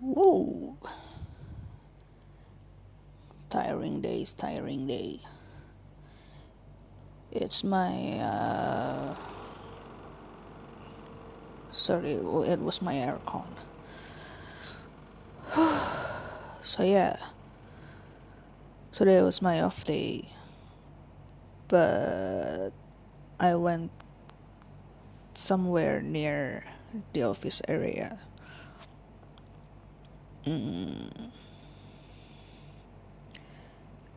Whoa. Tiring days, tiring day. It's my uh sorry, it was my aircon. so yeah. Today was my off day. But I went somewhere near the office area. Mm.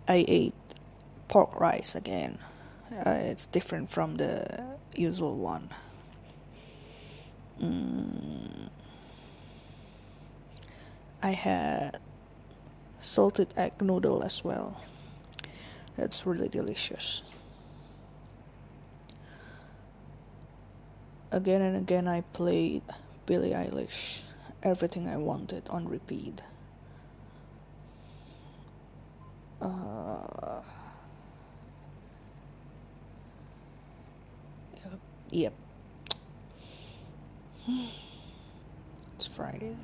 I ate pork rice again. Uh, it's different from the usual one. Mm. I had salted egg noodle as well. That's really delicious. Again and again, I played Billie Eilish, Everything I Wanted on repeat. Uh, yep. It's Friday.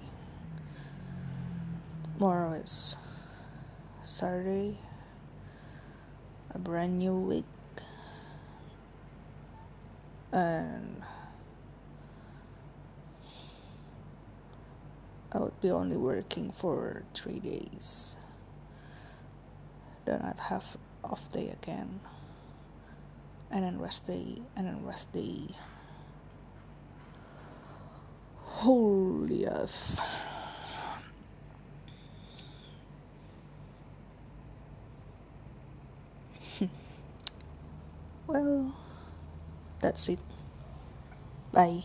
Tomorrow is Saturday. A brand new week. And I would be only working for three days. Then I'd have off day again. And then rest day, and then rest day. Holy F. well, that's it. Bye.